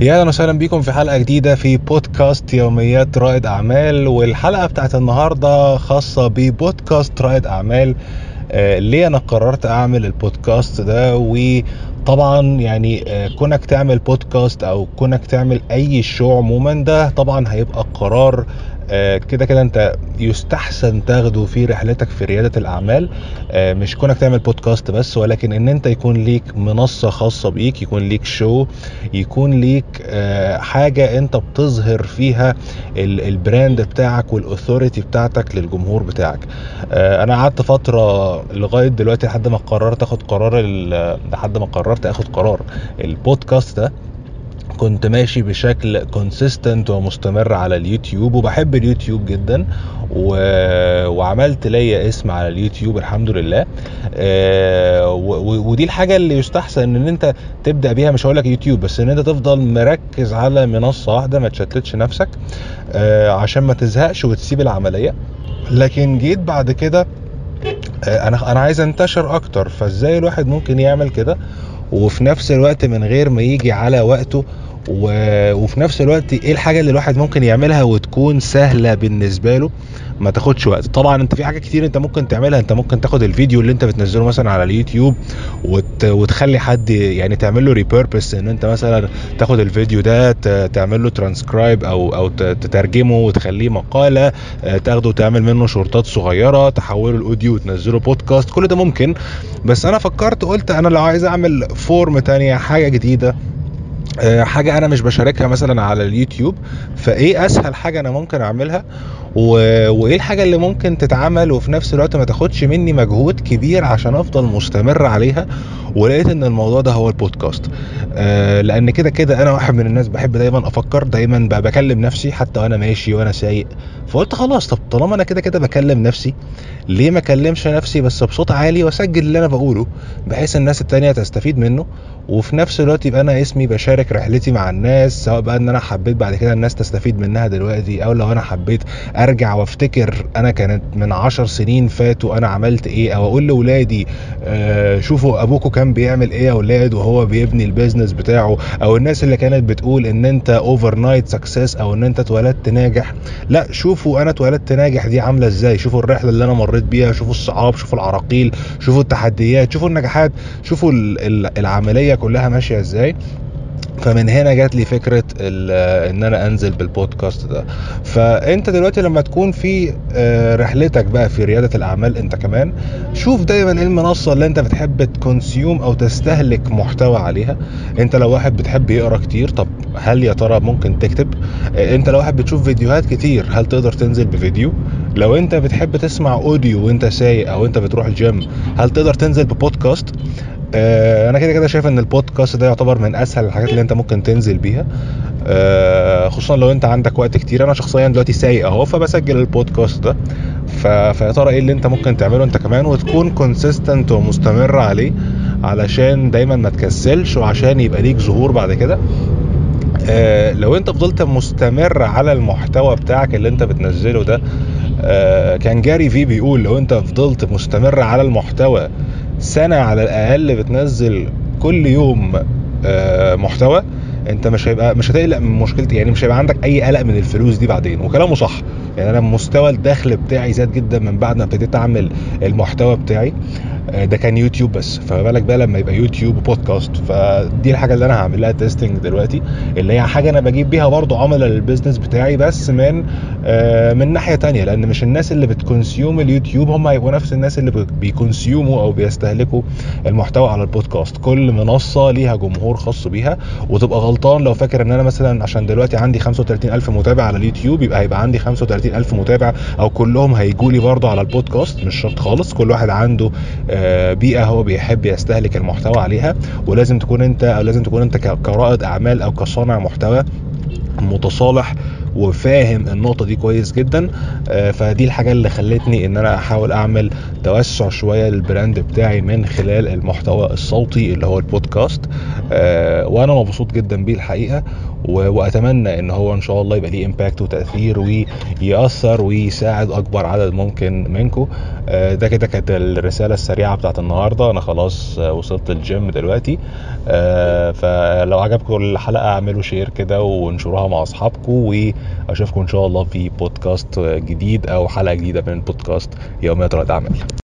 يا أهلا وسهلا بيكم في حلقة جديدة في بودكاست يوميات رائد أعمال والحلقة بتاعت النهارده خاصة ببودكاست رائد أعمال. آه ليه أنا قررت أعمل البودكاست ده؟ وطبعا يعني آه كونك تعمل بودكاست أو كونك تعمل أي شو عموما ده طبعا هيبقى قرار كده كده انت يستحسن تاخده في رحلتك في ريادة الأعمال. آه، مش كونك تعمل بودكاست بس ولكن ان انت يكون ليك منصة خاصة بيك يكون ليك شو يكون ليك آه، حاجة انت بتظهر فيها ال brand بتاعك وال authority بتاعتك للجمهور بتاعك. أنا قعدت فترة لغاية دلوقتي لحد ما قررت اخد قرار لحد ما قررت اخد قرار. البودكاست ده كنت ماشي بشكل consistent ومستمر على اليوتيوب وبحب اليوتيوب جدا و... وعملت ليا اسم على اليوتيوب الحمد لله. آه، و... ودي الحاجة اللي يستحسن إن أنت تبدأ بيها مش هقول لك يوتيوب بس إن أنت تفضل مركز على منصة واحدة ما تشتتش نفسك آه، عشان ما تزهقش وتسيب العملية. لكن جيت بعد كده آه، أنا أنا عايز أنتشر أكتر فإزاي الواحد ممكن يعمل كده؟ وفي نفس الوقت من غير ما يجي على وقته و... وفي نفس الوقت إيه الحاجة اللي الواحد ممكن يعملها وتكون سهلة بالنسبة له؟ ما تاخدش وقت. طبعا انت في حاجات كتير انت ممكن تعملها. انت ممكن تاخد الفيديو اللي انت بتنزله مثلا على اليوتيوب وت... وتخلي حد يعني تعمل له repurpose ان انت مثلا تاخد الفيديو ده تعمل له ترانسكرايب أو أو تترجمه وتخليه مقالة آه، تاخده وتعمل منه شورتات صغيرة تحوله ل audio وتنزله بودكاست كل ده ممكن. بس أنا فكرت قلت أنا لو عايز أعمل form تانية حاجة جديدة حاجة أنا مش بشاركها مثلا على اليوتيوب فإيه أسهل حاجة أنا ممكن أعملها. وإيه الحاجة اللي ممكن تتعمل وفي نفس الوقت ما تاخدش مني مجهود كبير عشان أفضل مستمر عليها ولقيت إن الموضوع ده هو البودكاست آه لأن كده كده أنا واحد من الناس بحب دايما أفكر دايما بكلم نفسي حتى وأنا ماشي وأنا سايق. فقلت خلاص طب طالما أنا كده كده بكلم نفسي ليه ما أكلمش نفسي بس بصوت عالي وأسجل اللي أنا بقوله بحيث الناس التانية تستفيد منه؟ وفي نفس الوقت يبقى أنا اسمي بشارك رحلتي مع الناس سواء بقى إن أنا حبيت بعد كده الناس تستفيد منها دلوقتي أو لو أنا حبيت أرجع وأفتكر أنا كانت من عشر سنين فاتوا أنا عملت إيه أو أقول لاولادي آه شوفوا ابوكوا كان بيعمل إيه يا أولاد وهو بيبني ال business بتاعه؟ أو الناس اللي كانت بتقول إن أنت overnight success أو إن أنت اتولدت ناجح؟ لا شوفوا أنا اتولدت ناجح دي عاملة إزاي؟ شوفوا الرحلة اللي أنا مريت بيها شوفوا الصعاب شوفوا العراقيل شوفوا التحديات شوفوا النجاحات شوفوا العملية كلها ماشية إزاي؟ فمن هنا جات لي فكرة إن أنا أنزل بالبودكاست ده. فأنت دلوقتي لما تكون في آه، رحلتك بقى في ريادة الأعمال أنت كمان شوف دايما إيه المنصة اللي أنت بتحب تكونسيوم أو تستهلك محتوى عليها. أنت لو واحد بتحب يقرأ كتير طب هل يا ترى ممكن تكتب؟ آه، أنت لو واحد بتشوف فيديوهات كتير هل تقدر تنزل بفيديو؟ لو أنت بتحب تسمع audio وأنت سايق أو أنت بتروح الجيم هل تقدر تنزل ببودكاست؟ أنا كده كده شايف إن البودكاست ده يعتبر من أسهل الحاجات اللي أنت ممكن تنزل بيها. آه، خصوصا لو أنت عندك وقت كتير. أنا شخصيا دلوقتي سايق أهو فبسجل البودكاست ده. فيا ترى إيه اللي أنت ممكن تعمله أنت كمان؟ وتكون consistent ومستمر عليه علشان دايما ما تكسلش وعشان يبقى ليك ظهور بعد كده. آه لو أنت فضلت مستمر على المحتوى بتاعك اللي أنت بتنزله ده آه كان Gary Vee بيقول لو أنت فضلت مستمر على المحتوى سنة على الأقل بتنزل كل يوم آه، محتوى. انت مش هيبقى مش هتقلق من مشكلتي يعني مش هيبقى عندك أي قلق من الفلوس دي بعدين وكلامه صح. يعني أنا مستوى الدخل بتاعي زاد جدا من بعد ما ابتديت أعمل المحتوى بتاعي. آه، ده كان يوتيوب بس. فما بالك بقى لما يبقى يوتيوب وبودكاست. فدي الحاجة اللي أنا هعمل لها testing دلوقتي اللي هي حاجة أنا بجيب بيها برضو عملاء لل business بتاعي بس من من ناحية تانية لأن مش الناس اللي بتكونسيوم اليوتيوب هم هيبقوا نفس الناس اللي بيكونسيوموا أو بيستهلكوا المحتوى على البودكاست. كل منصة ليها جمهور خاص بيها وتبقى غلطان لو فاكر إن أنا مثلا عشان دلوقتي عندي 35000 متابع على اليوتيوب يبقى هيبقى عندي 35000 متابع أو كلهم هيجوا لي برضو على البودكاست. مش شرط خالص كل واحد عنده آه، بيئة هو بيحب يستهلك المحتوى عليها. ولازم تكون أنت أو لازم تكون أنت كرائد أعمال أو كصانع محتوى متصالح وفاهم النقطة دي كويس جدا. آه، فدي الحاجة اللي خلتني إن أنا أحاول أعمل توسع شوية لل brand بتاعي من خلال المحتوى الصوتي اللي هو البودكاست. آه، وأنا مبسوط جدا بيه الحقيقة وأتمنى إن هو إن شاء الله يبقى ليه impact وتأثير ويأثر ويساعد أكبر عدد ممكن منكم ده كده كانت الرسالة السريعة بتاعت النهارده. أنا خلاص آه، وصلت الجيم دلوقتي. آه، فلو عجبكم الحلقة اعملوا شير كده وانشروها مع اصحابكم واشوفكم إن شاء الله في بودكاست جديد أو حلقة جديدة من بودكاست يوميات رائد اعمال